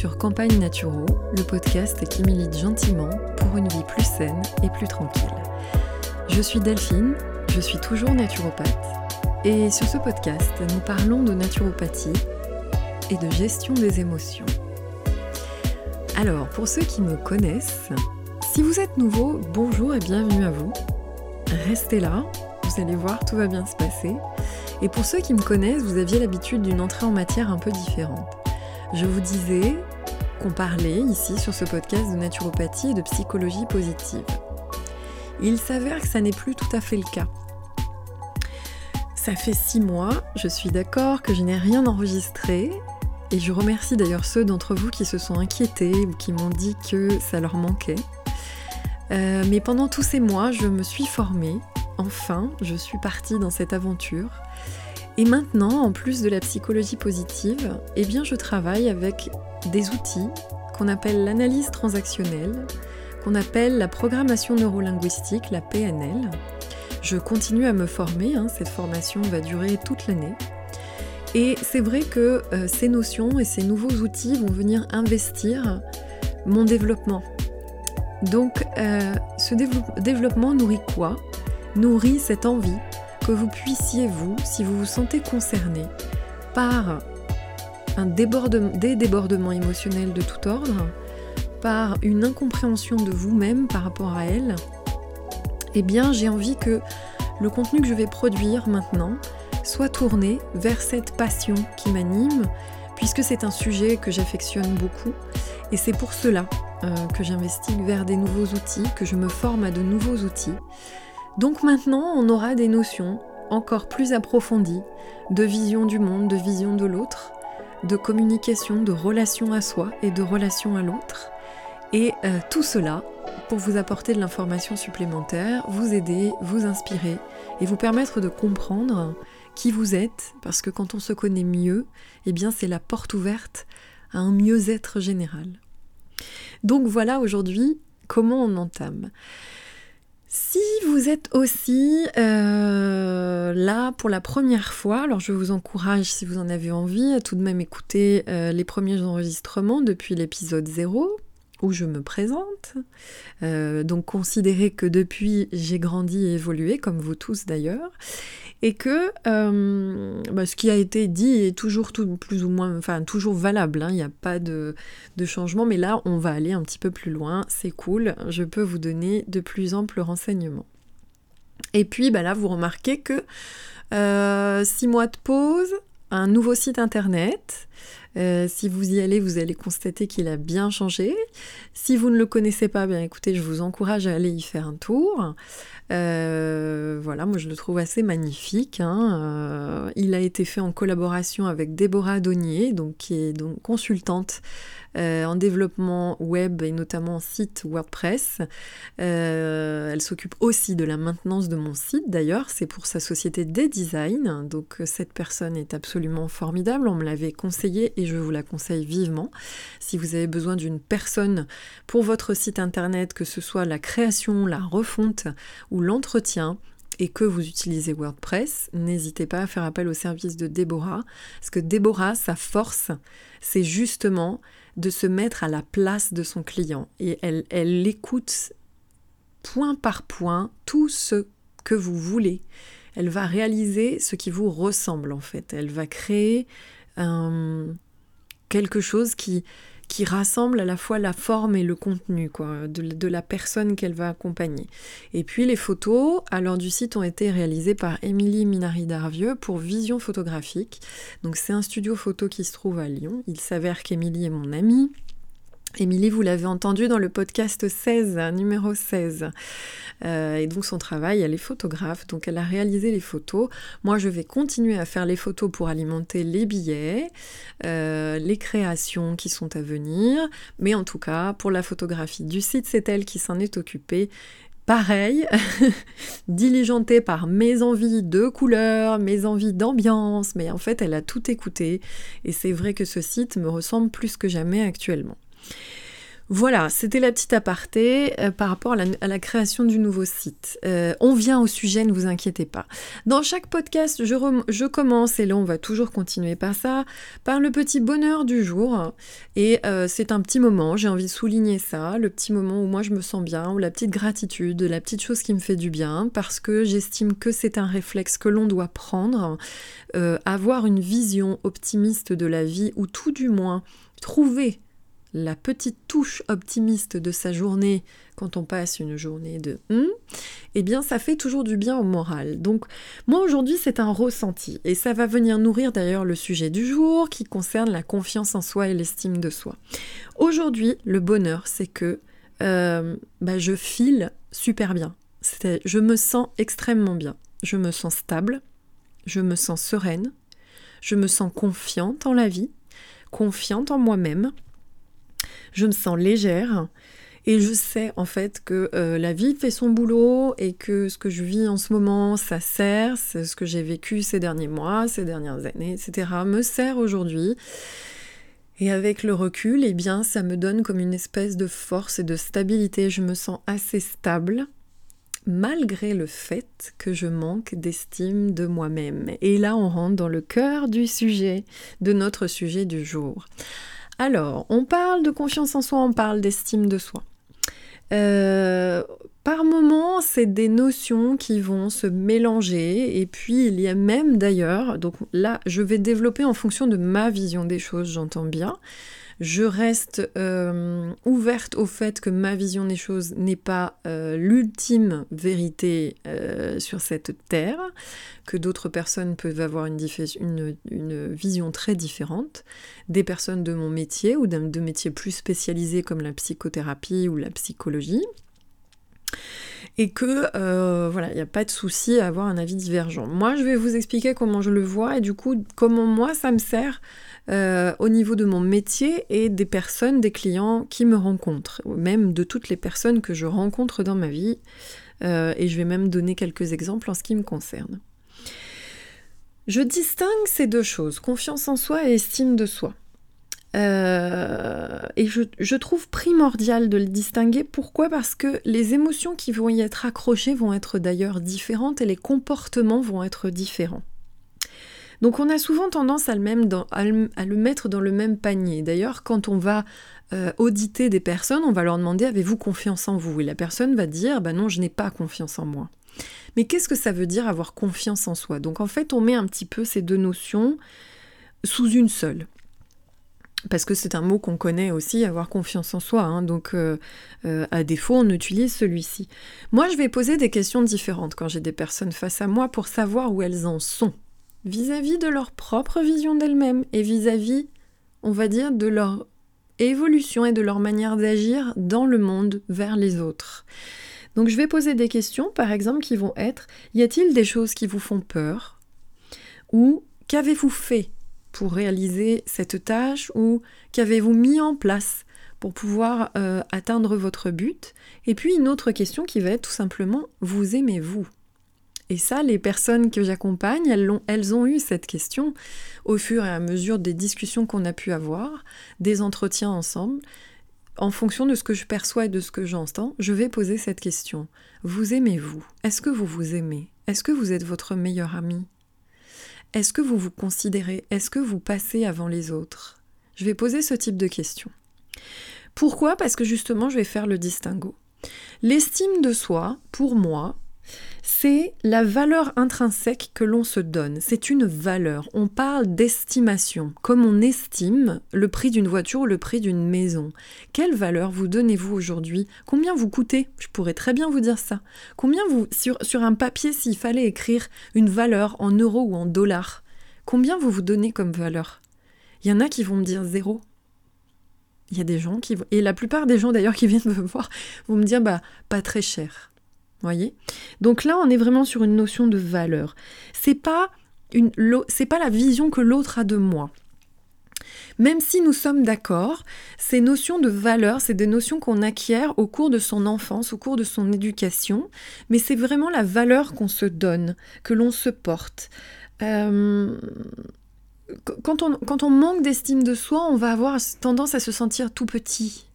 sur Campagne Naturo, le podcast qui milite gentiment pour une vie plus saine et plus tranquille. Je suis Delphine, je suis toujours naturopathe, et sur ce podcast, nous parlons de naturopathie et de gestion des émotions. Alors, pour ceux qui me connaissent, si vous êtes nouveau, bonjour et bienvenue à vous. Restez là, vous allez voir, tout va bien se passer. Et pour ceux qui me connaissent, vous aviez l'habitude d'une entrée en matière un peu différente. Je vous disais qu'on parlait ici sur ce podcast de naturopathie et de psychologie positive. Il s'avère que ça n'est plus tout à fait le cas. Ça fait six mois, je suis d'accord que je n'ai rien enregistré, et je remercie d'ailleurs ceux d'entre vous qui se sont inquiétés ou qui m'ont dit que ça leur manquait. Euh, mais pendant tous ces mois, je me suis formée. Enfin, je suis partie dans cette aventure. Et maintenant, en plus de la psychologie positive, eh bien je travaille avec des outils qu'on appelle l'analyse transactionnelle, qu'on appelle la programmation neurolinguistique, la PNL. Je continue à me former, hein, cette formation va durer toute l'année. Et c'est vrai que euh, ces notions et ces nouveaux outils vont venir investir mon développement. Donc euh, ce développement nourrit quoi? Nourrit cette envie que vous puissiez, vous, si vous vous sentez concerné par un débordement, des débordements émotionnels de tout ordre, par une incompréhension de vous-même par rapport à elle, eh bien j'ai envie que le contenu que je vais produire maintenant soit tourné vers cette passion qui m'anime, puisque c'est un sujet que j'affectionne beaucoup, et c'est pour cela euh, que j'investigue vers des nouveaux outils, que je me forme à de nouveaux outils, donc maintenant, on aura des notions encore plus approfondies de vision du monde, de vision de l'autre, de communication, de relation à soi et de relation à l'autre. Et euh, tout cela pour vous apporter de l'information supplémentaire, vous aider, vous inspirer et vous permettre de comprendre qui vous êtes, parce que quand on se connaît mieux, eh bien c'est la porte ouverte à un mieux-être général. Donc voilà aujourd'hui comment on entame. Si vous êtes aussi euh, là pour la première fois, alors je vous encourage, si vous en avez envie, à tout de même écouter euh, les premiers enregistrements depuis l'épisode 0 où je me présente. Euh, donc considérez que depuis j'ai grandi et évolué, comme vous tous d'ailleurs et que euh, bah, ce qui a été dit est toujours plus ou moins, valable, hein. il n'y a pas de, changement, mais là on va aller un petit peu plus loin, c'est cool, je peux vous donner de plus amples renseignements. Et puis bah, là vous remarquez que euh, six mois de pause, un nouveau site internet, euh, si vous y allez, vous allez constater qu'il a bien changé. Si vous ne le connaissez pas, bien écoutez, je vous encourage à aller y faire un tour. Euh, voilà, moi je le trouve assez magnifique. Hein. Euh, il a été fait en collaboration avec Déborah Donnier, donc, qui est donc consultante euh, en développement web et notamment en site WordPress. elle s'occupe aussi de la maintenance de mon site d'ailleurs, c'est pour sa société Des Design. Donc cette personne est absolument formidable, on me l'avait conseillé et je vous la conseille vivement. Si vous avez besoin d'une personne pour votre site internet, que ce soit la création, la refonte ou l'entretien et que vous utilisez WordPress, n'hésitez pas à faire appel au service de Déborah, parce que Déborah, sa force, c'est justement de se mettre à la place de son client. Et elle, elle écoute point par point tout ce que vous voulez. Elle va réaliser ce qui vous ressemble en fait. Elle va créer quelque chose qui, qui rassemble à la fois la forme et le contenu quoi, de, la personne qu'elle va accompagner. Et puis les photos, alors du site, ont été réalisées par Émilie Minari-Darvieux pour Vision Photographique. Donc c'est un studio photo qui se trouve à Lyon. Il s'avère qu'Émilie est mon amie. Émilie, vous l'avez entendu dans le podcast 16, numéro 16. Euh, et donc son travail, elle est photographe, donc elle a réalisé les photos. Moi, je vais continuer à faire les photos pour alimenter les billets, euh, les créations qui sont à venir. Mais en tout cas, pour la photographie du site, c'est elle qui s'en est occupée. Pareil, diligentée par mes envies de couleurs, mes envies d'ambiance, mais en fait, elle a tout écouté. Et c'est vrai que ce site me ressemble plus que jamais actuellement. Voilà, c'était la petite aparté euh, par rapport à la, création du nouveau site. Euh, on vient au sujet, ne vous inquiétez pas. Dans chaque podcast, je, commence, et là on va toujours continuer par ça, par le petit bonheur du jour. Et euh, c'est un petit moment, j'ai envie de souligner ça, le petit moment où moi je me sens bien, ou la petite gratitude, la petite chose qui me fait du bien, parce que j'estime que c'est un réflexe que l'on doit prendre, avoir une vision optimiste de la vie, ou tout du moins trouver la petite touche optimiste de sa journée quand on passe une journée de hum, eh bien ça fait toujours du bien au moral. Donc moi aujourd'hui c'est un ressenti et ça va venir nourrir d'ailleurs le sujet du jour qui concerne la confiance en soi et l'estime de soi. Aujourd'hui le bonheur c'est que euh, bah, je file super bien. Je me sens extrêmement bien. Je me sens stable, je me sens sereine, je me sens confiante en la vie, confiante en moi-même je me sens légère et je sais en fait que euh, la vie fait son boulot et que ce que je vis en ce moment, ça sert, c'est ce que j'ai vécu ces derniers mois, ces dernières années, etc., me sert aujourd'hui. Et avec le recul, eh bien, ça me donne comme une espèce de force et de stabilité. Je me sens assez stable, malgré le fait que je manque d'estime de moi-même. Et là, on rentre dans le cœur du sujet, de notre sujet du jour. Alors, on parle de confiance en soi, on parle d'estime de soi. Euh, par moments, c'est des notions qui vont se mélanger et puis il y a même d'ailleurs, donc là je vais développer en fonction de ma vision des choses, j'entends bien, je reste euh, ouverte au fait que ma vision des choses n'est pas euh, l'ultime vérité euh, sur cette terre, que d'autres personnes peuvent avoir une, vision très différente, des personnes de mon métier ou de métiers plus spécialisés comme la psychothérapie ou la psychologie et que voilà, il n'y a pas de souci à avoir un avis divergent. Moi, je vais vous expliquer comment je le vois et du coup, comment moi ça me sert euh, au niveau de mon métier et des personnes, des clients qui me rencontrent, même de toutes les personnes que je rencontre dans ma vie. Euh, et je vais même donner quelques exemples en ce qui me concerne. Je distingue ces deux choses, confiance en soi et estime de soi. Euh, et je, trouve primordial de le distinguer. Pourquoi? Parce que les émotions qui vont y être accrochées vont être d'ailleurs différentes et les comportements vont être différents. Donc on a souvent tendance à le, même à le, mettre dans le même panier. D'ailleurs, quand on va euh, auditer des personnes, on va leur demander avez-vous confiance en vous? Et la personne va dire bah non, je n'ai pas confiance en moi. Mais qu'est-ce que ça veut dire avoir confiance en soi? Donc en fait, on met un petit peu ces deux notions sous une seule. Parce que c'est un mot qu'on connaît aussi, avoir confiance en soi. Hein. donc, euh, euh, à défaut, on utilise celui-ci. Moi, je vais poser des questions différentes quand j'ai des personnes face à moi pour savoir où elles en sont vis-à-vis de leur propre vision d'elles-mêmes et vis-à-vis, on va dire, de leur évolution et de leur manière d'agir dans le monde vers les autres. Donc je vais poser des questions, par exemple, qui vont être, y a-t-il des choses qui vous font peur? Ou qu'avez-vous fait pour réaliser cette tâche Ou qu'avez-vous mis en place pour pouvoir euh, atteindre votre but? Et puis une autre question qui va être tout simplement, vous aimez-vous? Et ça, les personnes que j'accompagne, elles, elles ont eu cette question au fur et à mesure des discussions qu'on a pu avoir, des entretiens ensemble. En fonction de ce que je perçois et de ce que j'entends, je vais poser cette question. Vous aimez-vous? Est-ce que vous vous aimez? Est-ce que vous êtes votre meilleur ami? Est-ce que vous vous considérez Est-ce que vous passez avant les autres? Je vais poser ce type de questions. Pourquoi? Parce que justement, je vais faire le distinguo. L'estime de soi, pour moi, c'est la valeur intrinsèque que l'on se donne. C'est une valeur. On parle d'estimation, comme on estime le prix d'une voiture ou le prix d'une maison. Quelle valeur vous donnez-vous aujourd'hui? Combien vous coûtez? Je pourrais très bien vous dire ça. Combien vous, sur, sur un papier, s'il fallait écrire une valeur en euros ou en dollars, combien vous vous donnez comme valeur? Il y en a qui vont me dire zéro. Il y a des gens qui... Et la plupart des gens d'ailleurs qui viennent me voir vont me dire, bah, pas très cher voyez Donc là, on est vraiment sur une notion de valeur. C'est pas une c'est pas la vision que l'autre a de moi. Même si nous sommes d'accord, ces notions de valeur, c'est des notions qu'on acquiert au cours de son enfance, au cours de son éducation, mais c'est vraiment la valeur qu'on se donne, que l'on se porte. Euh, quand, on, quand on manque d'estime de soi, on va avoir tendance à se sentir tout petit,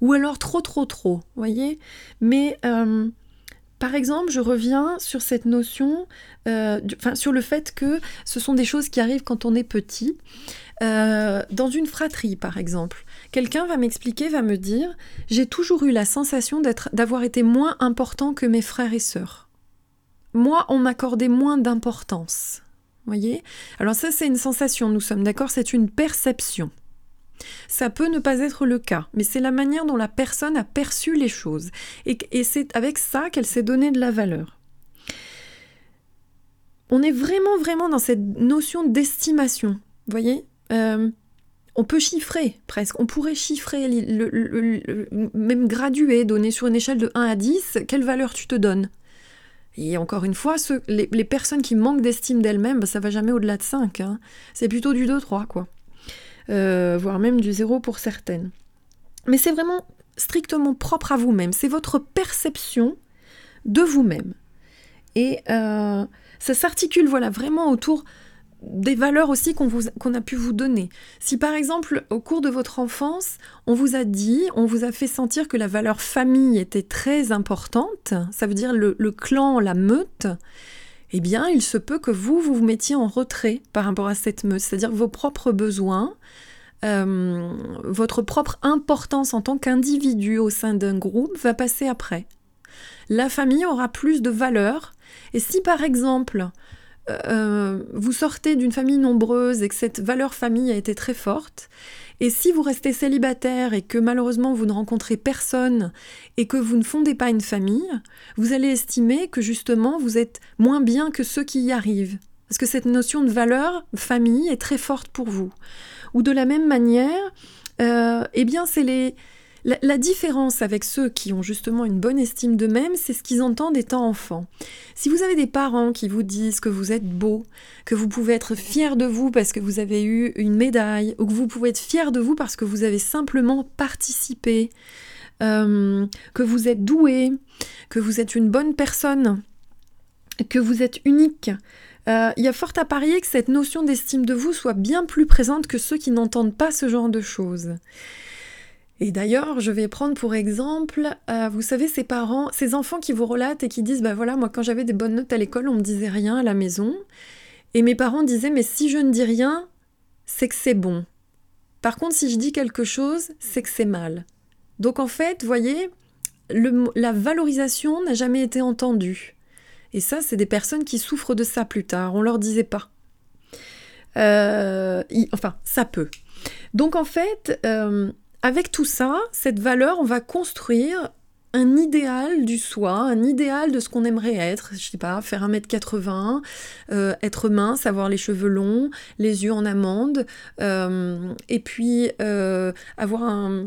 ou alors trop trop trop, voyez Mais euh, par exemple, je reviens sur cette notion, euh, enfin sur le fait que ce sont des choses qui arrivent quand on est petit. Euh, dans une fratrie, par exemple, quelqu'un va m'expliquer, va me dire, j'ai toujours eu la sensation d'avoir été moins important que mes frères et sœurs. Moi, on m'accordait moins d'importance. Voyez? Alors ça, c'est une sensation, nous sommes d'accord, c'est une perception. Ça peut ne pas être le cas, mais c'est la manière dont la personne a perçu les choses. Et, c'est avec ça qu'elle s'est donné de la valeur. On est vraiment, vraiment dans cette notion d'estimation. Vous voyez? Euh, On peut chiffrer presque. On pourrait chiffrer, même graduer, donner sur une échelle de 1 à 10, quelle valeur tu te donnes? Et encore une fois, les, personnes qui manquent d'estime d'elles-mêmes, bah, ça va jamais au-delà de 5. Hein. C'est plutôt du 2-3, quoi. Euh, voire même du zéro pour certaines. Mais c'est vraiment strictement propre à vous-même, c'est votre perception de vous-même. Et euh, ça s'articule voilà, vraiment autour des valeurs aussi qu'on a pu vous donner. Si par exemple au cours de votre enfance, on vous a dit, on vous a fait sentir que la valeur famille était très importante, ça veut dire le, le clan, la meute, eh bien, il se peut que vous, vous vous mettiez en retrait par rapport à cette meute, c'est-à-dire vos propres besoins, euh, votre propre importance en tant qu'individu au sein d'un groupe va passer après. La famille aura plus de valeur, et si par exemple, euh, vous sortez d'une famille nombreuse et que cette valeur famille a été très forte, et si vous restez célibataire et que malheureusement vous ne rencontrez personne et que vous ne fondez pas une famille, vous allez estimer que justement vous êtes moins bien que ceux qui y arrivent. Parce que cette notion de valeur, famille, est très forte pour vous. Ou de la même manière, euh, eh bien c'est les, la, différence avec ceux qui ont justement une bonne estime d'eux-mêmes, c'est ce qu'ils entendent étant enfants. Si vous avez des parents qui vous disent que vous êtes beau, que vous pouvez être fier de vous parce que vous avez eu une médaille, ou que vous pouvez être fier de vous parce que vous avez simplement participé, euh, que vous êtes doué, que vous êtes une bonne personne, que vous êtes unique, euh, il y a fort à parier que cette notion d'estime de vous soit bien plus présente que ceux qui n'entendent pas ce genre de choses. Et d'ailleurs, je vais prendre pour exemple, euh, vous savez, ces parents, ces enfants qui vous relatent et qui disent, bah voilà, moi quand j'avais des bonnes notes à l'école, on me disait rien à la maison. Et mes parents disaient, mais si je ne dis rien, c'est que c'est bon. Par contre, si je dis quelque chose, c'est que c'est mal. Donc en fait, voyez, la valorisation n'a jamais été entendue. Et ça, c'est des personnes qui souffrent de ça plus tard. On leur disait pas. Euh, enfin, ça peut. Donc en fait, euh, avec tout ça, cette valeur, on va construire un idéal du soi, un idéal de ce qu'on aimerait être, je sais pas, faire 1m80, euh, être mince, avoir les cheveux longs, les yeux en amande, euh, et puis euh, avoir un,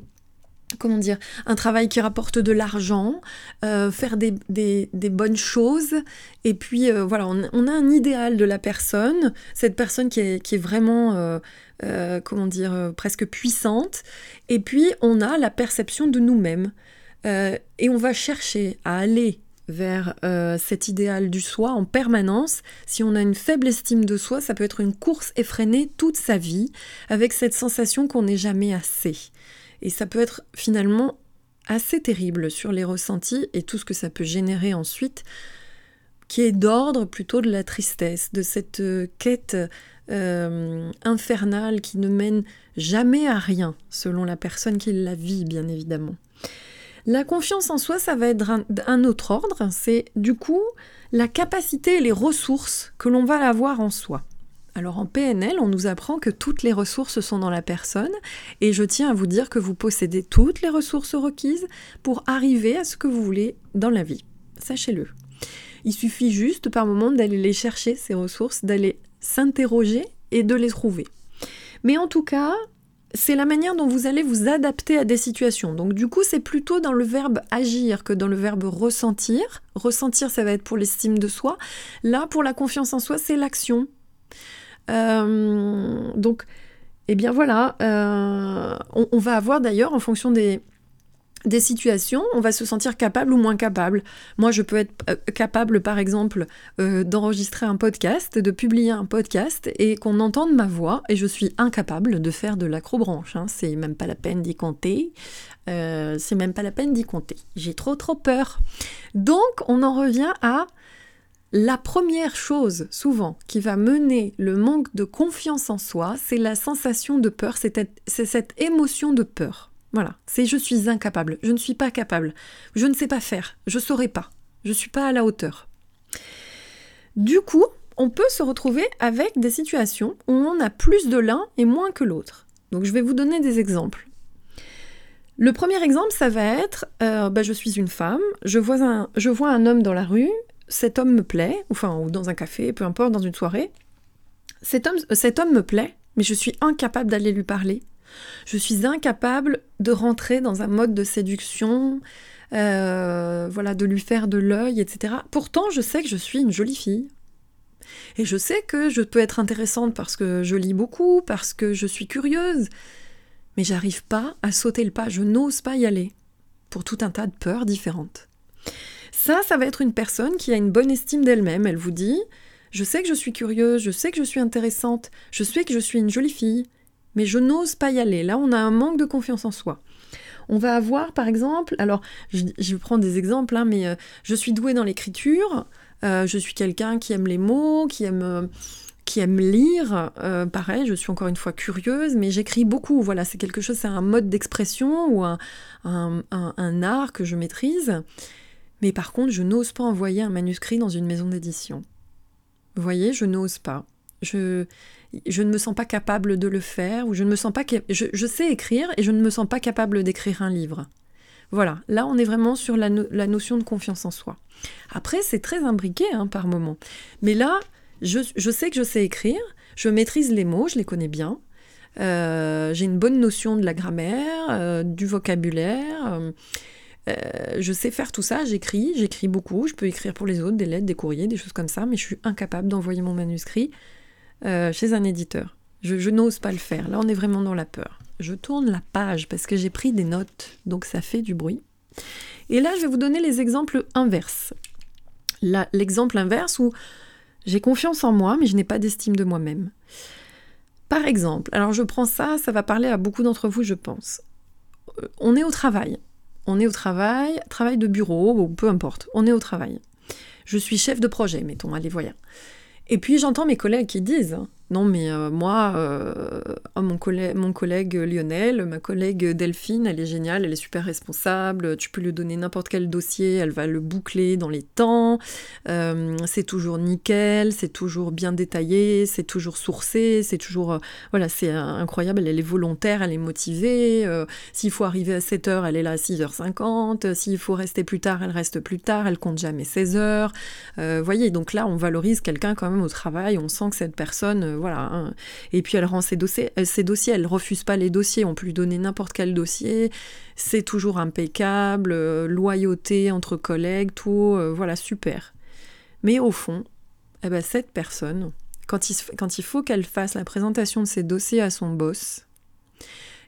comment dire, un travail qui rapporte de l'argent, faire des, bonnes choses, et puis voilà, on, a un idéal de la personne, cette personne qui est, qui est vraiment euh, comment dire, euh, presque puissante. Et puis, on a la perception de nous-mêmes. Euh, et on va chercher à aller vers cet idéal du soi en permanence. Si on a une faible estime de soi, ça peut être une course effrénée toute sa vie, avec cette sensation qu'on n'est jamais assez. Et ça peut être finalement assez terrible sur les ressentis et tout ce que ça peut générer ensuite, qui est d'ordre plutôt de la tristesse, de cette quête euh, infernale qui ne mène jamais à rien, selon la personne qui la vit, bien évidemment. La confiance en soi, ça va être un, autre ordre, c'est du coup la capacité et les ressources que l'on va avoir en soi. Alors en PNL, on nous apprend que toutes les ressources sont dans la personne et je tiens à vous dire que vous possédez toutes les ressources requises pour arriver à ce que vous voulez dans la vie. Sachez-le. Il suffit juste par moment d'aller les chercher, ces ressources, d'aller s'interroger et de les trouver. Mais en tout cas, c'est la manière dont vous allez vous adapter à des situations. Donc du coup, c'est plutôt dans le verbe agir que dans le verbe ressentir. Ressentir, ça va être pour l'estime de soi. Là, pour la confiance en soi, c'est l'action. Euh, donc, eh bien voilà, euh, on, va avoir d'ailleurs, en fonction des, des situations, on va se sentir capable ou moins capable. Moi, je peux être euh, capable, par exemple, d'enregistrer un podcast, de publier un podcast et qu'on entende ma voix, et je suis incapable de faire de l'acrobranche. Hein. C'est même pas la peine d'y compter. C'est même pas la peine d'y compter. J'ai trop trop peur. Donc on en revient à la première chose souvent qui va mener le manque de confiance en soi, c'est la sensation de peur, c'est cette émotion de peur. Voilà, c'est je suis incapable, je ne suis pas capable, je ne sais pas faire, je ne saurais pas, je ne suis pas à la hauteur. Du coup, on peut se retrouver avec des situations où on a plus de l'un et moins que l'autre. Donc je vais vous donner des exemples. Le premier exemple, ça va être, euh, bah, je suis une femme, je vois, un, je vois un homme dans la rue, cet homme me plaît, enfin, ou dans un café, peu importe, dans une soirée. Cet homme, cet homme me plaît, mais je suis incapable d'aller lui parler. Je suis incapable de rentrer dans un mode de séduction, euh, voilà, de lui faire de l'œil, etc. Pourtant, je sais que je suis une jolie fille. Et je sais que je peux être intéressante parce que je lis beaucoup, parce que je suis curieuse. Mais j'arrive pas à sauter le pas, je n'ose pas y aller. Pour tout un tas de peurs différentes. Ça, ça va être une personne qui a une bonne estime d'elle-même. Elle vous dit Je sais que je suis curieuse, je sais que je suis intéressante, je sais que je suis une jolie fille, mais je n'ose pas y aller. Là, on a un manque de confiance en soi. On va avoir, par exemple, alors je, je prends des exemples, hein, mais euh, je suis douée dans l'écriture, euh, je suis quelqu'un qui aime les mots, qui aime, euh, qui aime lire. pareil, je suis encore une fois curieuse, mais j'écris beaucoup. Voilà, c'est quelque chose, c'est un mode d'expression ou un, un, art que je maîtrise. Mais par contre, je n'ose pas envoyer un manuscrit dans une maison d'édition. Vous voyez, je n'ose pas. Je, je ne me sens pas capable de le faire, ou je ne me sens pas je, sais écrire et je ne me sens pas capable d'écrire un livre. Voilà, là on est vraiment sur la, notion de confiance en soi. Après, c'est très imbriqué hein, par moment. Mais là, je, sais que je sais écrire, je maîtrise les mots, je les connais bien, euh, j'ai une bonne notion de la grammaire, euh, du vocabulaire. Euh, je sais faire tout ça, j'écris, j'écris beaucoup, je peux écrire pour les autres des lettres, des courriers, des choses comme ça, mais je suis incapable d'envoyer mon manuscrit euh, chez un éditeur. Je, n'ose pas le faire. Là, on est vraiment dans la peur. Je tourne la page parce que j'ai pris des notes, donc ça fait du bruit. Et là, je vais vous donner les exemples inverses. L'exemple inverse où j'ai confiance en moi, mais je n'ai pas d'estime de moi-même. Par exemple, alors je prends ça, ça va parler à beaucoup d'entre vous, je pense. Euh, on est au travail. On est au travail, travail de bureau, ou peu importe, on est au travail. Je suis chef de projet, mettons, allez, voyons. Et puis j'entends mes collègues qui disent non, mais euh, moi, euh, oh, mon, collègue, Lionel, ma collègue Delphine, elle est géniale, elle est super responsable, tu peux lui donner n'importe quel dossier, elle va le boucler dans les temps, euh, c'est toujours nickel, c'est toujours bien détaillé, c'est toujours sourcé, c'est toujours... voilà, c'est incroyable, elle est volontaire, elle est motivée, s'il faut arriver à 7h, elle est là à 6h50, s'il faut rester plus tard, elle reste plus tard, elle compte jamais 16 heures. voyez, donc là, on valorise quelqu'un quand même au travail, on sent que cette personne voilà. Hein. Et puis elle rend ses dossiers, euh, ses dossiers, elle refuse pas les dossiers, on peut lui donner n'importe quel dossier, c'est toujours impeccable, euh, loyauté entre collègues, tout, euh, voilà, super. Mais au fond, eh ben, cette personne, quand il, quand il faut qu'elle fasse la présentation de ses dossiers à son boss,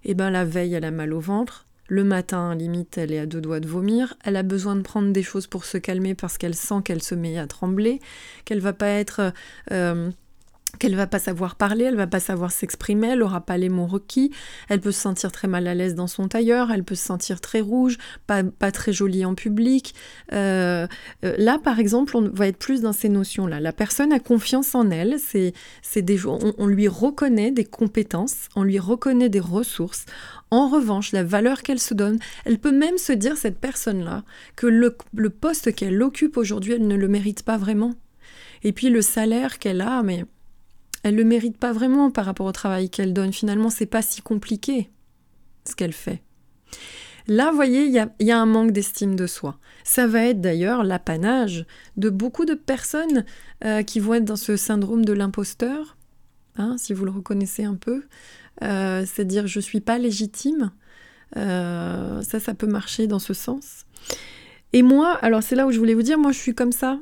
eh ben la veille, elle a mal au ventre, le matin, limite, elle est à deux doigts de vomir. Elle a besoin de prendre des choses pour se calmer parce qu'elle sent qu'elle se met à trembler, qu'elle va pas être qu'elle va pas savoir parler, elle va pas savoir s'exprimer, elle aura pas les mots requis, elle peut se sentir très mal à l'aise dans son tailleur, elle peut se sentir très rouge, pas, pas très jolie en public. Euh, euh, là, par exemple, on va être plus dans ces notions-là. La personne a confiance en elle, c'est, c'est on, on lui reconnaît des compétences, on lui reconnaît des ressources. En revanche, la valeur qu'elle se donne, elle peut même se dire, cette personne-là, que le, le poste qu'elle occupe aujourd'hui, elle ne le mérite pas vraiment. Et puis le salaire qu'elle a, mais elle le mérite pas vraiment par rapport au travail qu'elle donne. Finalement, c'est pas si compliqué ce qu'elle fait. Là, vous voyez, il y a, un manque d'estime de soi. Ça va être d'ailleurs l'apanage de beaucoup de personnes euh, qui vont être dans ce syndrome de l'imposteur, hein, si vous le reconnaissez un peu. Euh, c'est-à-dire, je suis pas légitime. Euh, ça, ça peut marcher dans ce sens. Et moi, alors c'est là où je voulais vous dire, moi je suis comme ça.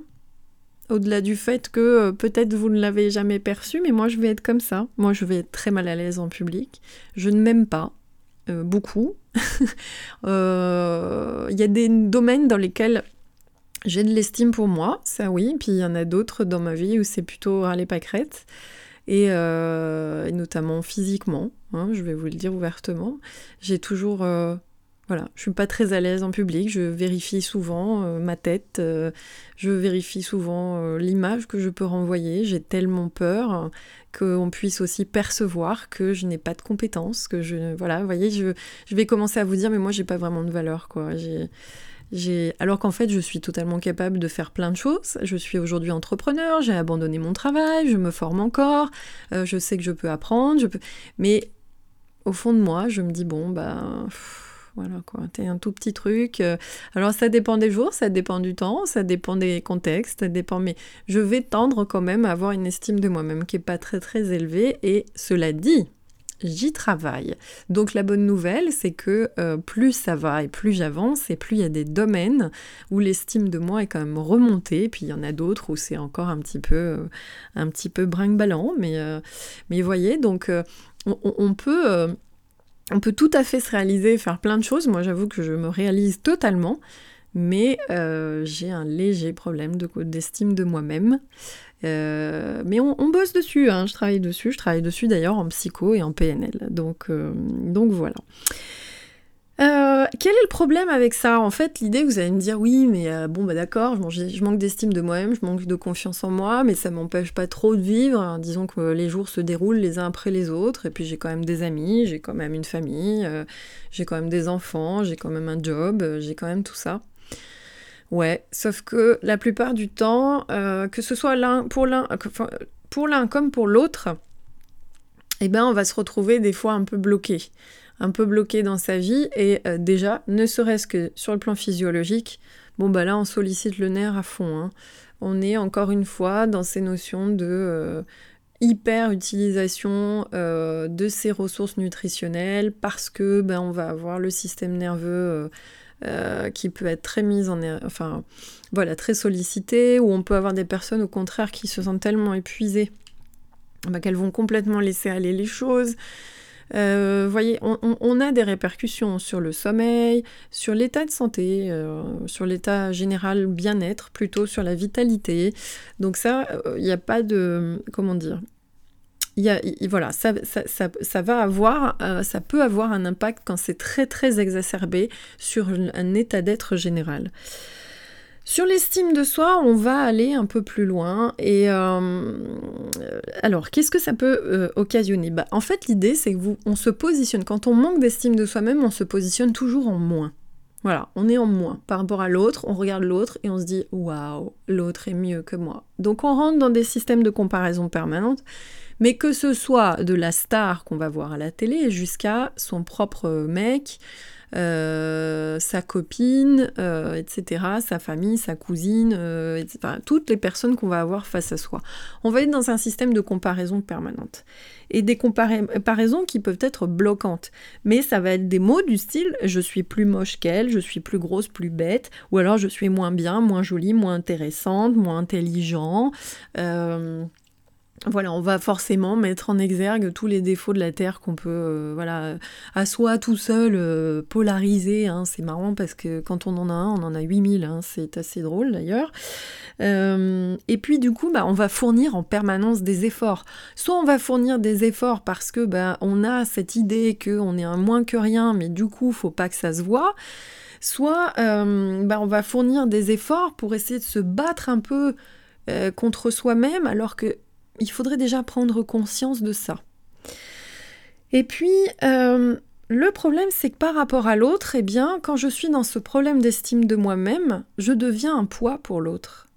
Au-delà du fait que euh, peut-être vous ne l'avez jamais perçu, mais moi je vais être comme ça. Moi je vais être très mal à l'aise en public. Je ne m'aime pas. Euh, beaucoup. Euh, il y a des domaines dans lesquels j'ai de l'estime pour moi, ça oui, puis il y en a d'autres dans ma vie où c'est plutôt râler pâquerette, et, et notamment physiquement, hein, je vais vous le dire ouvertement. J'ai toujours Voilà, je suis pas très à l'aise en public, je vérifie souvent euh, ma tête, euh, je vérifie souvent euh, l'image que je peux renvoyer, j'ai tellement peur qu'on puisse aussi percevoir que je n'ai pas de compétences, que je voilà, voyez, je, vais commencer à vous dire mais moi j'ai pas vraiment de valeur quoi. J'ai alors qu'en fait, je suis totalement capable de faire plein de choses. Je suis aujourd'hui entrepreneur, j'ai abandonné mon travail, je me forme encore, je sais que je peux apprendre, mais au fond de moi, je me dis bon bah voilà quoi, t'es un tout petit truc. Euh. Alors ça dépend des jours, ça dépend du temps, ça dépend des contextes, ça dépend. Mais je vais tendre quand même à avoir une estime de moi-même qui est pas très très élevée. Et cela dit, j'y travaille. Donc la bonne nouvelle, c'est que euh, plus ça va et plus j'avance, et plus il y a des domaines où l'estime de moi est quand même remontée, puis il y en a d'autres où c'est encore un petit peu, euh, un petit peu brinque-ballant, mais, mais voyez, donc on, peut on peut tout à fait se réaliser, faire plein de choses. Moi, j'avoue que je me réalise totalement, mais euh, j'ai un léger problème d'estime de, moi-même. Euh, mais on, bosse dessus, hein. je travaille dessus. Je travaille dessus d'ailleurs en psycho et en PNL. Euh, donc voilà. Euh, quel est le problème avec ça? En fait, l'idée, vous allez me dire, oui, mais euh, bon, bah d'accord, je, manque d'estime de moi-même, je manque de confiance en moi, mais ça m'empêche pas trop de vivre. Disons que les jours se déroulent les uns après les autres, et puis j'ai quand même des amis, j'ai quand même une famille, euh, j'ai quand même des enfants, j'ai quand même un job, j'ai quand même tout ça. Ouais, sauf que la plupart du temps, que ce soit l'un pour l'un, pour l'un comme pour l'autre, eh ben on va se retrouver des fois un peu bloqué un peu bloqué dans sa vie et euh, déjà, ne serait-ce que sur le plan physiologique, bon bah là on sollicite le nerf à fond. Hein. On est encore une fois dans ces notions de euh, hyper utilisation euh, de ces ressources nutritionnelles parce que ben, on va avoir le système nerveux qui peut être très mis en enfin voilà très sollicité ou on peut avoir des personnes au contraire qui se sentent tellement épuisées ben, qu'elles vont complètement laisser aller les choses euh, voyez, on, a des répercussions sur le sommeil, sur l'état de santé, euh, sur l'état général bien-être, plutôt sur la vitalité. Donc ça, il euh, n'y a pas de... Comment dire y a, voilà, ça, ça, va avoir, ça peut avoir un impact quand c'est très très exacerbé sur un état d'être général. Sur l'estime de soi, on va aller un peu plus loin. Et euh, alors, qu'est-ce que ça peut euh, occasionner? Bah, En fait, l'idée, c'est que on se positionne. Quand on manque d'estime de soi-même, on se positionne toujours en moins. Voilà, on est en moins par rapport à l'autre, on regarde l'autre et on se dit waouh, l'autre est mieux que moi. Donc on rentre dans des systèmes de comparaison permanente, mais que ce soit de la star qu'on va voir à la télé jusqu'à son propre mec, euh, sa copine, euh, etc., sa famille, sa cousine, euh, toutes les personnes qu'on va avoir face à soi. On va être dans un système de comparaison permanente. Et des comparaisons qui peuvent être bloquantes. Mais ça va être des mots du style je suis plus moche qu'elle, je suis plus grosse, plus bête, ou alors je suis moins bien, moins jolie, moins intéressante, moins intelligent. Voilà, on va forcément mettre en exergue tous les défauts de la Terre qu'on peut, euh, voilà, à soi tout seul, euh, polariser. Hein. c'est marrant parce que quand on en a un, on en a 8000. Hein, c'est assez drôle d'ailleurs. Euh, et puis du coup, bah, on va fournir en permanence des efforts. Soit on va fournir des efforts parce que bah, on a cette idée qu'on est un moins que rien, mais du coup, faut pas que ça se voit soit bah, on va fournir des efforts pour essayer de se battre un peu contre soi-même alors que il faudrait déjà prendre conscience de ça. Et puis, euh, le problème, c'est que par rapport à l'autre, eh bien, quand je suis dans ce problème d'estime de moi-même, je deviens un poids pour l'autre.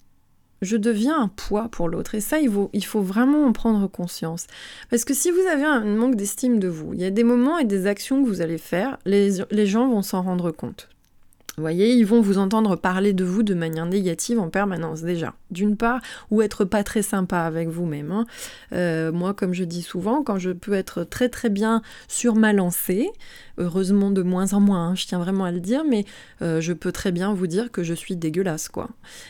Je deviens un poids pour l'autre. Et ça, il faut, il faut vraiment en prendre conscience. Parce que si vous avez un manque d'estime de vous, il y a des moments et des actions que vous allez faire, les gens vont s'en rendre compte. Voyez, ils vont vous entendre parler de vous de manière négative en permanence déjà. D'une part, ou être pas très sympa avec vous-même. Hein. Euh, moi, comme je dis souvent, quand je peux être très très bien sur ma lancée, heureusement de moins en moins, hein, je tiens vraiment à le dire, mais euh, je peux très bien vous dire que je suis dégueulasse, quoi.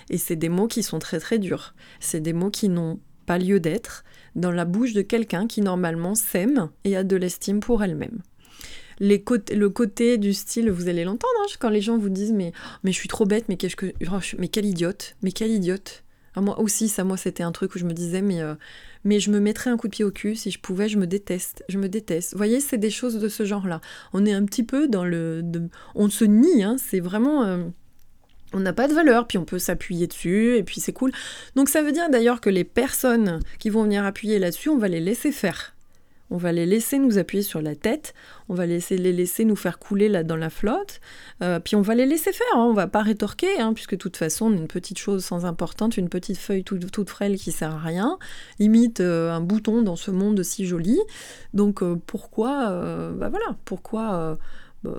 Et c'est des mots qui sont très très durs. C'est des mots qui n'ont pas lieu d'être dans la bouche de quelqu'un qui normalement s'aime et a de l'estime pour elle-même le côté du style, vous allez l'entendre, hein, quand les gens vous disent mais, mais je suis trop bête, mais, que, oh, mais quelle idiote, mais quelle idiote. Ah, moi aussi, ça, moi, c'était un truc où je me disais, mais, euh, mais je me mettrais un coup de pied au cul si je pouvais, je me déteste, je me déteste. Vous voyez, c'est des choses de ce genre-là. On est un petit peu dans le... On se nie, hein, c'est vraiment... Euh, on n'a pas de valeur, puis on peut s'appuyer dessus, et puis c'est cool. Donc ça veut dire d'ailleurs que les personnes qui vont venir appuyer là-dessus, on va les laisser faire. On va les laisser nous appuyer sur la tête, on va laisser, les laisser nous faire couler là dans la flotte, euh, puis on va les laisser faire, hein. on va pas rétorquer, hein, puisque de toute façon, une petite chose sans importance, une petite feuille toute, frêle qui sert à rien, limite euh, un bouton dans ce monde si joli. Donc euh, pourquoi, bah voilà, pourquoi bah,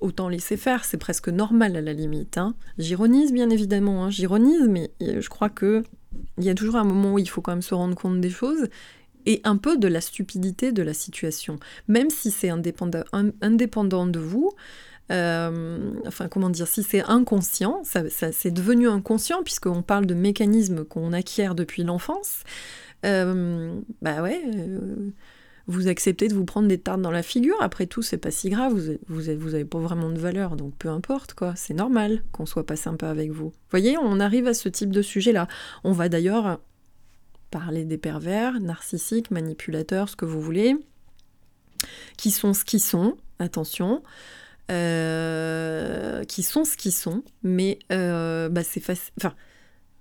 autant laisser faire, c'est presque normal à la limite. Hein. J'ironise bien évidemment, j'ironise, mais je crois que il y a toujours un moment où il faut quand même se rendre compte des choses et un peu de la stupidité de la situation, même si c'est indépendant, de vous. Euh, enfin, comment dire, si c'est inconscient, ça, c'est devenu inconscient puisqu'on parle de mécanismes qu'on acquiert depuis l'enfance. Euh, bah ouais, euh, vous acceptez de vous prendre des tartes dans la figure. Après tout, c'est pas si grave. Vous, vous, avez pas vraiment de valeur, donc peu importe quoi. C'est normal qu'on soit pas sympa avec vous. Voyez, on arrive à ce type de sujet-là. On va d'ailleurs parler des pervers, narcissiques, manipulateurs, ce que vous voulez, qui sont ce qu'ils sont, attention, euh, qui sont ce qu'ils sont, mais euh, bah c'est facile. Enfin,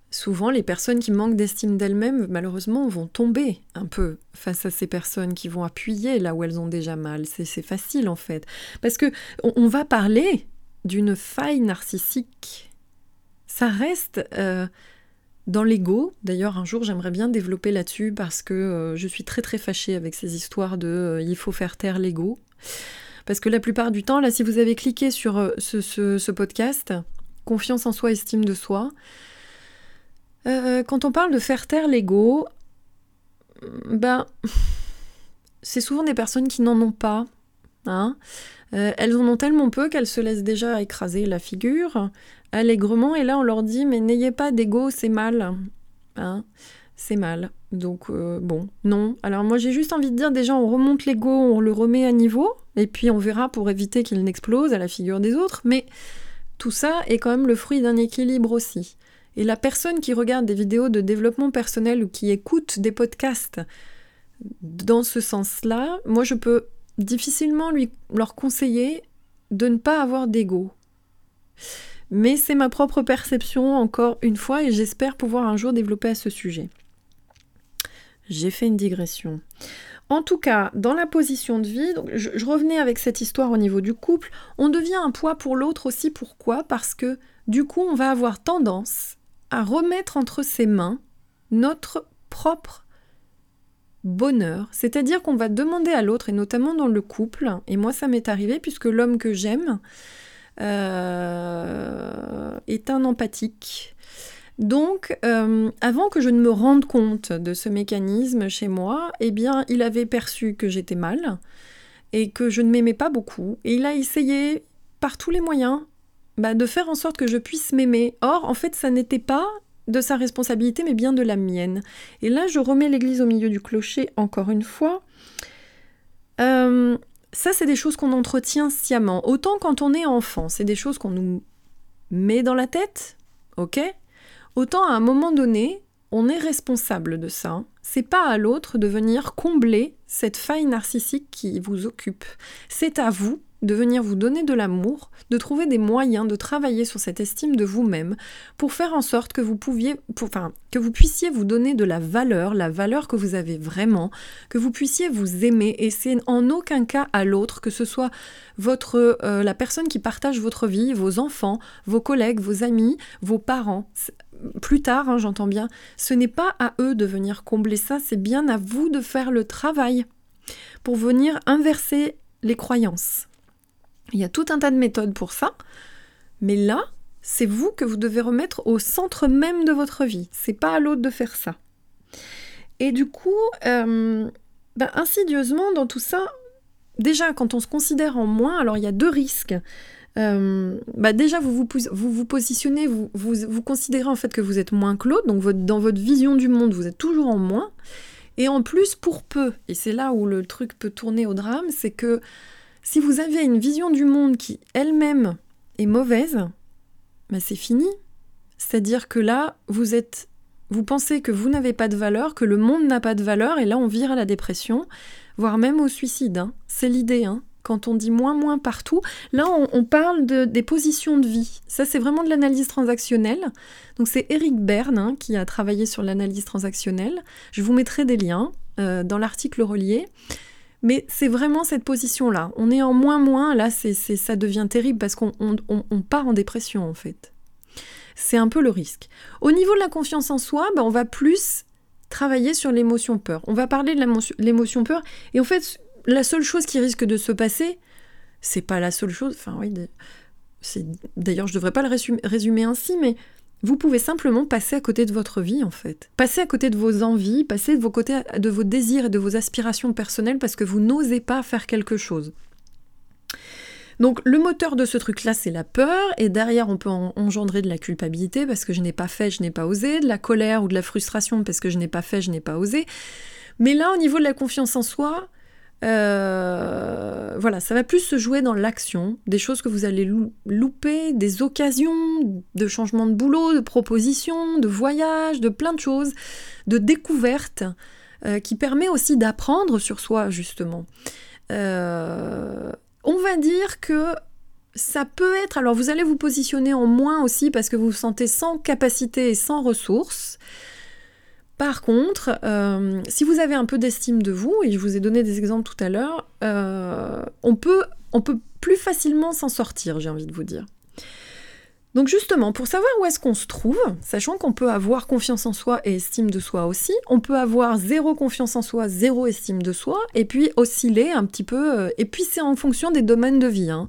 souvent, les personnes qui manquent d'estime d'elles-mêmes, malheureusement, vont tomber un peu face à ces personnes qui vont appuyer là où elles ont déjà mal. C'est facile en fait, parce que on, va parler d'une faille narcissique. Ça reste euh, dans l'ego, d'ailleurs, un jour, j'aimerais bien développer là-dessus parce que euh, je suis très très fâchée avec ces histoires de euh, il faut faire taire l'ego. Parce que la plupart du temps, là, si vous avez cliqué sur euh, ce, podcast, confiance en soi, estime de soi, quand on parle de faire taire l'ego, ben, c'est souvent des personnes qui n'en ont pas. Hein elles en ont tellement peu qu'elles se laissent déjà écraser la figure allègrement, et là on leur dit mais n'ayez pas d'ego, c'est mal. Hein c'est mal. Donc euh, bon, non. Alors moi j'ai juste envie de dire déjà on remonte l'ego, on le remet à niveau, et puis on verra pour éviter qu'il n'explose à la figure des autres, mais tout ça est quand même le fruit d'un équilibre aussi. Et la personne qui regarde des vidéos de développement personnel ou qui écoute des podcasts dans ce sens-là, moi je peux difficilement lui, leur conseiller de ne pas avoir d'ego. Mais c'est ma propre perception, encore une fois, et j'espère pouvoir un jour développer à ce sujet. J'ai fait une digression. En tout cas, dans la position de vie, je, revenais avec cette histoire au niveau du couple, on devient un poids pour l'autre aussi. Pourquoi? Parce que du coup, on va avoir tendance à remettre entre ses mains notre propre bonheur. C'est-à-dire qu'on va demander à l'autre, et notamment dans le couple, et moi ça m'est arrivé puisque l'homme que j'aime, est un empathique. Donc, euh, avant que je ne me rende compte de ce mécanisme chez moi, eh bien, il avait perçu que j'étais mal et que je ne m'aimais pas beaucoup. Et il a essayé par tous les moyens bah, de faire en sorte que je puisse m'aimer. Or, en fait, ça n'était pas de sa responsabilité, mais bien de la mienne. Et là, je remets l'église au milieu du clocher encore une fois. Euh, ça, c'est des choses qu'on entretient sciemment. Autant quand on est enfant, c'est des choses qu'on nous met dans la tête, ok? Autant à un moment donné, on est responsable de ça. C'est pas à l'autre de venir combler cette faille narcissique qui vous occupe. C'est à vous de venir vous donner de l'amour, de trouver des moyens de travailler sur cette estime de vous-même pour faire en sorte que vous pouviez, enfin, que vous puissiez vous donner de la valeur, la valeur que vous avez vraiment, que vous puissiez vous aimer et c'est en aucun cas à l'autre, que ce soit votre, euh, la personne qui partage votre vie, vos enfants, vos collègues, vos amis, vos parents. Plus tard, hein, j'entends bien, ce n'est pas à eux de venir combler ça, c'est bien à vous de faire le travail pour venir inverser les croyances. Il y a tout un tas de méthodes pour ça, mais là, c'est vous que vous devez remettre au centre même de votre vie. C'est pas à l'autre de faire ça. Et du coup, euh, ben, insidieusement dans tout ça, déjà quand on se considère en moins, alors il y a deux risques. Euh, bah déjà, vous vous, positionnez, vous, vous, considérez en fait que vous êtes moins que l'autre, donc dans votre vision du monde, vous êtes toujours en moins. Et en plus, pour peu, et c'est là où le truc peut tourner au drame, c'est que si vous avez une vision du monde qui elle-même est mauvaise, bah c'est fini. C'est-à-dire que là, vous êtes vous pensez que vous n'avez pas de valeur, que le monde n'a pas de valeur, et là on vire à la dépression, voire même au suicide. Hein. C'est l'idée. Hein. Quand on dit moins moins partout, là on, parle de, des positions de vie. Ça c'est vraiment de l'analyse transactionnelle. Donc c'est Eric Berne hein, qui a travaillé sur l'analyse transactionnelle. Je vous mettrai des liens euh, dans l'article relié. Mais c'est vraiment cette position-là. On est en moins moins, là c'est, ça devient terrible parce qu'on part en dépression en fait. C'est un peu le risque. Au niveau de la confiance en soi, ben, on va plus travailler sur l'émotion peur. On va parler de l'émotion peur. Et en fait, la seule chose qui risque de se passer, c'est pas la seule chose. Enfin, oui, d'ailleurs, je devrais pas le résumer, ainsi, mais vous pouvez simplement passer à côté de votre vie, en fait. Passer à côté de vos envies, passer de vos, de vos désirs et de vos aspirations personnelles parce que vous n'osez pas faire quelque chose. Donc le moteur de ce truc-là, c'est la peur, et derrière, on peut engendrer de la culpabilité parce que je n'ai pas fait, je n'ai pas osé, de la colère ou de la frustration parce que je n'ai pas fait, je n'ai pas osé. Mais là, au niveau de la confiance en soi, euh, voilà, ça va plus se jouer dans l'action, des choses que vous allez louper, des occasions de changement de boulot, de propositions, de voyages, de plein de choses, de découvertes, euh, qui permet aussi d'apprendre sur soi, justement. Euh, on va dire que ça peut être, alors vous allez vous positionner en moins aussi parce que vous vous sentez sans capacité et sans ressources. Par contre, euh, si vous avez un peu d'estime de vous, et je vous ai donné des exemples tout à l'heure, euh, on, peut, plus facilement s'en sortir, j'ai envie de vous dire. Donc justement, pour savoir où est-ce qu'on se trouve, sachant qu'on peut avoir confiance en soi et estime de soi aussi, on peut avoir zéro confiance en soi, zéro estime de soi, et puis osciller un petit peu, euh, et puis c'est en fonction des domaines de vie. Hein.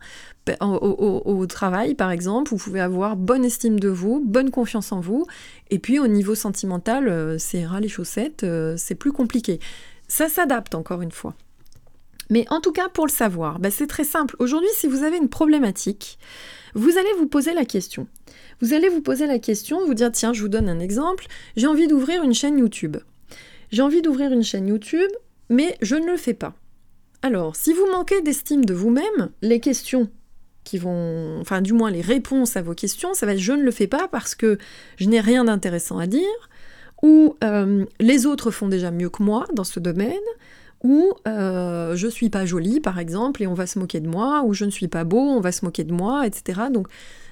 Au, travail, par exemple, vous pouvez avoir bonne estime de vous, bonne confiance en vous, et puis au niveau sentimental, euh, c'est ras les chaussettes, euh, c'est plus compliqué. Ça s'adapte encore une fois. Mais en tout cas, pour le savoir, bah, c'est très simple. Aujourd'hui, si vous avez une problématique, vous allez vous poser la question. Vous allez vous poser la question, vous dire, tiens, je vous donne un exemple, j'ai envie d'ouvrir une chaîne YouTube. J'ai envie d'ouvrir une chaîne YouTube, mais je ne le fais pas. Alors, si vous manquez d'estime de vous-même, les questions qui vont, enfin du moins les réponses à vos questions, ça va être je ne le fais pas parce que je n'ai rien d'intéressant à dire, ou euh, les autres font déjà mieux que moi dans ce domaine, ou euh, je suis pas jolie par exemple et on va se moquer de moi, ou je ne suis pas beau, on va se moquer de moi, etc. Donc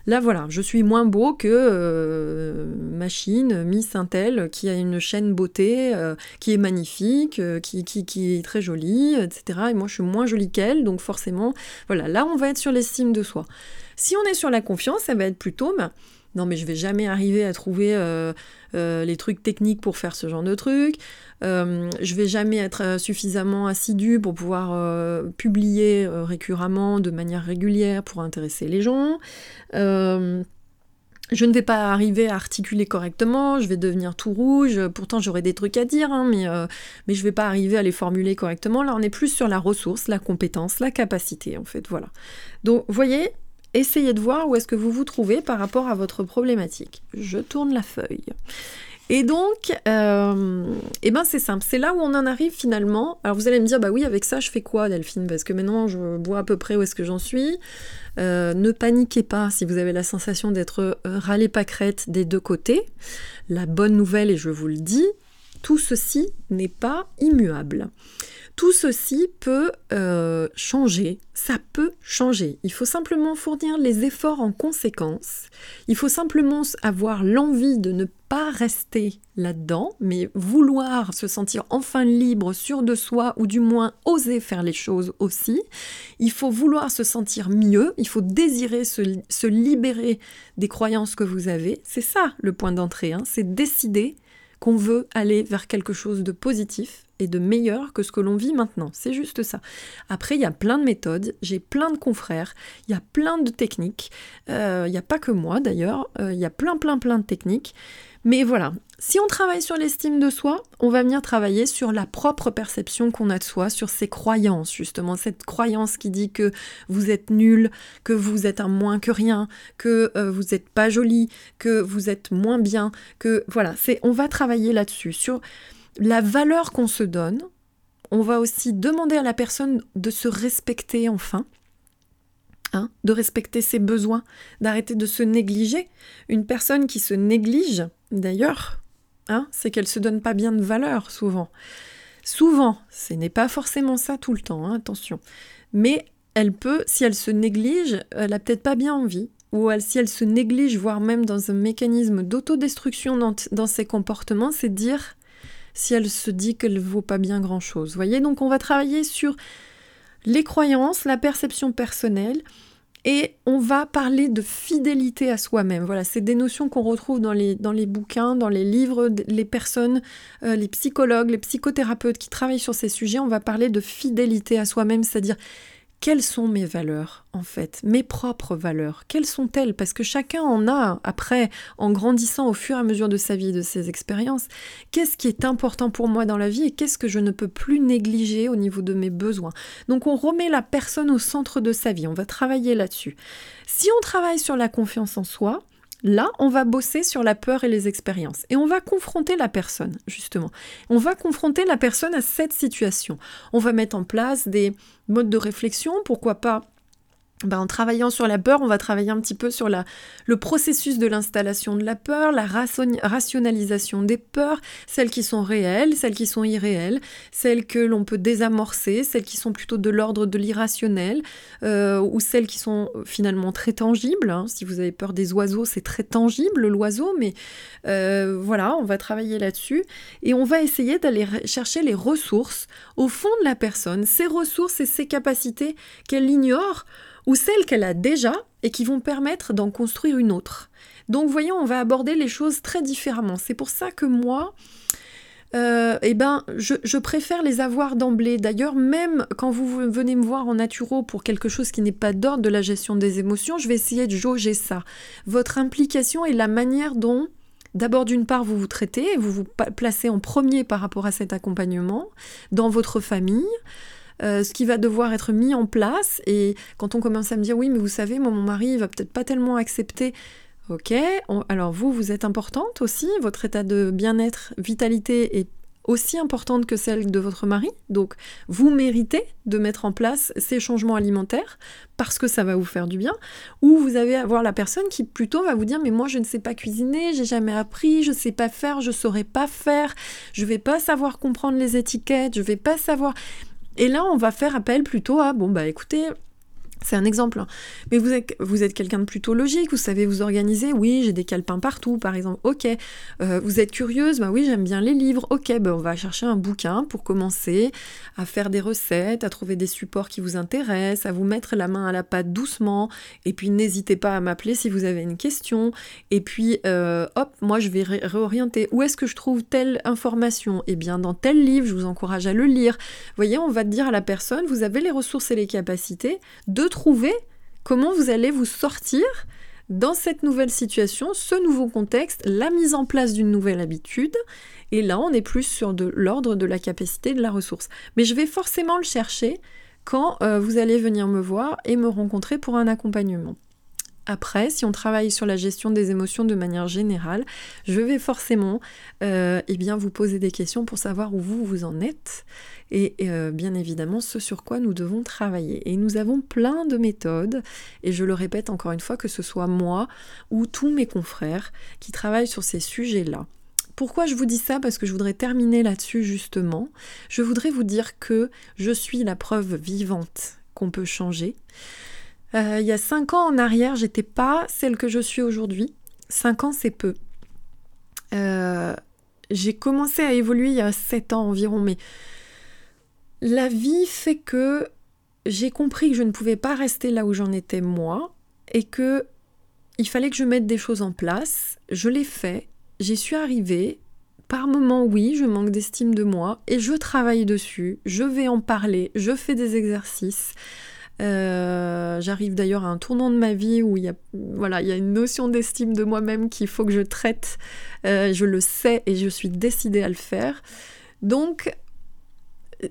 là voilà, je suis moins beau que euh, Machine, Miss Intel, qui a une chaîne beauté, euh, qui est magnifique, euh, qui, qui, qui, est très jolie, etc. Et moi je suis moins jolie qu'elle, donc forcément, voilà, là on va être sur l'estime de soi. Si on est sur la confiance, ça va être plutôt... Ben, non mais je vais jamais arriver à trouver euh, euh, les trucs techniques pour faire ce genre de trucs. Euh, je vais jamais être suffisamment assidu pour pouvoir publier récurremment, de manière régulière, pour intéresser les gens. je ne vais pas arriver à articuler correctement, je vais devenir tout rouge, pourtant j'aurai des trucs à dire, hein, mais, je vais pas arriver à les formuler correctement. Là, on est plus sur la ressource, la compétence, la capacité, en fait, voilà. Donc, vous voyez, essayez de voir où est-ce que vous vous trouvez par rapport à votre problématique. Je tourne la feuille. Et donc, euh, eh ben c'est simple, c'est là où on en arrive finalement. Alors vous allez me dire, bah oui, avec ça, je fais quoi, Delphine? Parce que maintenant, je vois à peu près où est-ce que j'en suis. Euh, ne paniquez pas si vous avez la sensation d'être euh, râlé pâquerette des deux côtés. La bonne nouvelle, et je vous le dis, tout ceci n'est pas immuable. Tout ceci peut euh, changer, ça peut changer. Il faut simplement fournir les efforts en conséquence. Il faut simplement avoir l'envie de ne pas rester là-dedans, mais vouloir se sentir enfin libre, sûr de soi, ou du moins oser faire les choses aussi. Il faut vouloir se sentir mieux, il faut désirer se, libérer des croyances que vous avez. C'est ça le point d'entrée, hein. c'est décider qu'on veut aller vers quelque chose de positif de meilleur que ce que l'on vit maintenant. C'est juste ça. Après, il y a plein de méthodes, j'ai plein de confrères, il y a plein de techniques. Euh, il n'y a pas que moi d'ailleurs, euh, il y a plein, plein, plein de techniques. Mais voilà, si on travaille sur l'estime de soi, on va venir travailler sur la propre perception qu'on a de soi, sur ses croyances, justement, cette croyance qui dit que vous êtes nul, que vous êtes un moins que rien, que euh, vous n'êtes pas joli, que vous êtes moins bien, que voilà, c'est on va travailler là-dessus, sur la valeur qu'on se donne. On va aussi demander à la personne de se respecter enfin. Hein, de respecter ses besoins, d'arrêter de se négliger. Une personne qui se néglige, d'ailleurs, hein, c'est qu'elle se donne pas bien de valeur souvent. Souvent, ce n'est pas forcément ça tout le temps, hein, attention. Mais elle peut, si elle se néglige, elle a peut-être pas bien envie, ou si elle se néglige, voire même dans un mécanisme d'autodestruction dans, dans ses comportements, c'est dire si elle se dit qu'elle vaut pas bien grand-chose. Voyez, donc on va travailler sur les croyances, la perception personnelle, et on va parler de fidélité à soi-même. Voilà, c'est des notions qu'on retrouve dans les, dans les bouquins, dans les livres, les personnes, euh, les psychologues, les psychothérapeutes qui travaillent sur ces sujets. On va parler de fidélité à soi-même, c'est-à-dire quelles sont mes valeurs en fait, mes propres valeurs? Quelles sont-elles? Parce que chacun en a après, en grandissant au fur et à mesure de sa vie, de ses expériences. Qu'est-ce qui est important pour moi dans la vie et qu'est-ce que je ne peux plus négliger au niveau de mes besoins? Donc on remet la personne au centre de sa vie, on va travailler là-dessus. Si on travaille sur la confiance en soi, Là, on va bosser sur la peur et les expériences. Et on va confronter la personne, justement. On va confronter la personne à cette situation. On va mettre en place des modes de réflexion, pourquoi pas ben, en travaillant sur la peur, on va travailler un petit peu sur le processus de l'installation de la peur, la rationalisation des peurs, celles qui sont réelles, celles qui sont irréelles, celles que l'on peut désamorcer, celles qui sont plutôt de l'ordre de l'irrationnel, euh, ou celles qui sont finalement très tangibles. Hein. Si vous avez peur des oiseaux, c'est très tangible l'oiseau, mais euh, voilà, on va travailler là-dessus et on va essayer d'aller chercher les ressources au fond de la personne, ces ressources et ces capacités qu'elle ignore ou celles qu'elle a déjà et qui vont permettre d'en construire une autre. Donc voyons, on va aborder les choses très différemment. C'est pour ça que moi, euh, eh ben, je, préfère les avoir d'emblée. D'ailleurs, même quand vous venez me voir en naturo pour quelque chose qui n'est pas d'ordre de la gestion des émotions, je vais essayer de jauger ça. Votre implication et la manière dont, d'abord d'une part, vous vous traitez, vous vous placez en premier par rapport à cet accompagnement dans votre famille. Euh, ce qui va devoir être mis en place. Et quand on commence à me dire, oui, mais vous savez, moi, mon mari, il va peut-être pas tellement accepter. Ok, alors vous, vous êtes importante aussi, votre état de bien-être, vitalité est aussi importante que celle de votre mari. Donc, vous méritez de mettre en place ces changements alimentaires parce que ça va vous faire du bien. Ou vous allez avoir la personne qui plutôt va vous dire mais moi je ne sais pas cuisiner, j'ai jamais appris, je ne sais pas faire, je saurais pas faire, je vais pas savoir comprendre les étiquettes, je vais pas savoir. Et là, on va faire appel plutôt à, bon, bah écoutez, c'est un exemple. Hein. Mais vous êtes, quelqu'un de plutôt logique, vous savez vous organiser. Oui, j'ai des calepins partout, par exemple. Ok. Euh, vous êtes curieuse, bah oui, j'aime bien les livres. Ok, bah on va chercher un bouquin pour commencer à faire des recettes, à trouver des supports qui vous intéressent, à vous mettre la main à la pâte doucement. Et puis n'hésitez pas à m'appeler si vous avez une question. Et puis, euh, hop, moi je vais réorienter. Où est-ce que je trouve telle information? Eh bien, dans tel livre, je vous encourage à le lire. Vous voyez, on va dire à la personne, vous avez les ressources et les capacités de trouver comment vous allez vous sortir dans cette nouvelle situation, ce nouveau contexte, la mise en place d'une nouvelle habitude. Et là, on est plus sur de l'ordre de la capacité de la ressource. Mais je vais forcément le chercher quand euh, vous allez venir me voir et me rencontrer pour un accompagnement. Après, si on travaille sur la gestion des émotions de manière générale, je vais forcément euh, eh bien, vous poser des questions pour savoir où vous vous en êtes et euh, bien évidemment ce sur quoi nous devons travailler. Et nous avons plein de méthodes, et je le répète encore une fois, que ce soit moi ou tous mes confrères qui travaillent sur ces sujets-là. Pourquoi je vous dis ça? Parce que je voudrais terminer là-dessus justement. Je voudrais vous dire que je suis la preuve vivante qu'on peut changer. Euh, il y a cinq ans en arrière, j'étais pas celle que je suis aujourd'hui. Cinq ans, c'est peu. Euh, j'ai commencé à évoluer il y a sept ans environ, mais la vie fait que j'ai compris que je ne pouvais pas rester là où j'en étais moi et que il fallait que je mette des choses en place. Je l'ai fait, j'y suis arrivée. Par moments, oui, je manque d'estime de moi et je travaille dessus. Je vais en parler, je fais des exercices. Euh, j'arrive d'ailleurs à un tournant de ma vie où il y a, voilà, il y a une notion d'estime de moi-même qu'il faut que je traite. Euh, je le sais et je suis décidée à le faire. Donc,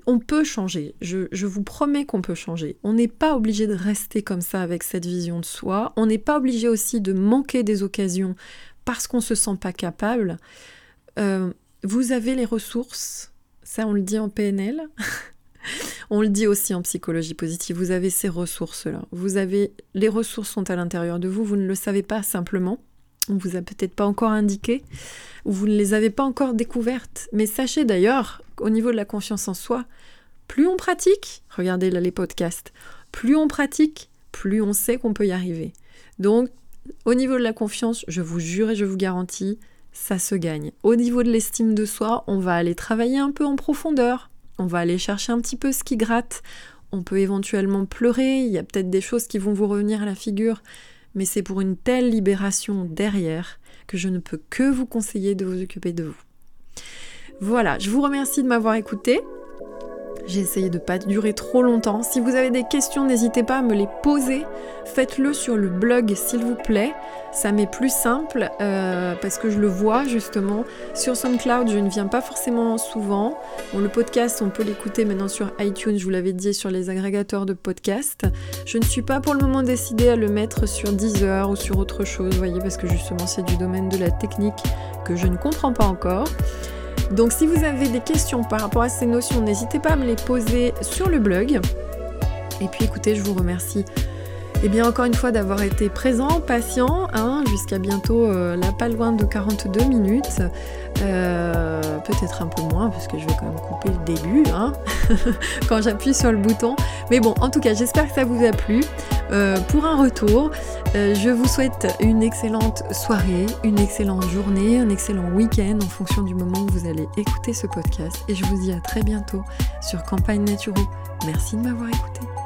on peut changer. Je, vous promets qu'on peut changer. On n'est pas obligé de rester comme ça avec cette vision de soi. On n'est pas obligé aussi de manquer des occasions parce qu'on ne se sent pas capable. Euh, vous avez les ressources. Ça, on le dit en PNL. on le dit aussi en psychologie positive. Vous avez ces ressources-là. Vous avez les ressources sont à l'intérieur de vous. Vous ne le savez pas simplement. on vous a peut-être pas encore indiqué, ou vous ne les avez pas encore découvertes. Mais sachez d'ailleurs, au niveau de la confiance en soi, plus on pratique, regardez là les podcasts, plus on pratique, plus on sait qu'on peut y arriver. Donc, au niveau de la confiance, je vous jure et je vous garantis, ça se gagne. Au niveau de l'estime de soi, on va aller travailler un peu en profondeur, on va aller chercher un petit peu ce qui gratte, on peut éventuellement pleurer, il y a peut-être des choses qui vont vous revenir à la figure, mais c'est pour une telle libération derrière que je ne peux que vous conseiller de vous occuper de vous. Voilà, je vous remercie de m'avoir écouté. J'ai essayé de ne pas durer trop longtemps. Si vous avez des questions, n'hésitez pas à me les poser. Faites-le sur le blog, s'il vous plaît. Ça m'est plus simple euh, parce que je le vois justement. Sur SoundCloud, je ne viens pas forcément souvent. le podcast, on peut l'écouter maintenant sur iTunes, je vous l'avais dit, sur les agrégateurs de podcasts. Je ne suis pas pour le moment décidée à le mettre sur Deezer ou sur autre chose, voyez, parce que justement, c'est du domaine de la technique que je ne comprends pas encore. Donc si vous avez des questions par rapport à ces notions, n'hésitez pas à me les poser sur le blog. Et puis écoutez, je vous remercie et eh bien encore une fois d'avoir été présent, patient, hein, jusqu'à bientôt, euh, là pas loin de 42 minutes, euh, peut-être un peu moins parce que je vais quand même couper le début hein, quand j'appuie sur le bouton. Mais bon, en tout cas, j'espère que ça vous a plu. Euh, pour un retour, je vous souhaite une excellente soirée, une excellente journée, un excellent week-end en fonction du moment où vous allez écouter ce podcast. Et je vous dis à très bientôt sur Campagne Naturo. Merci de m'avoir écouté.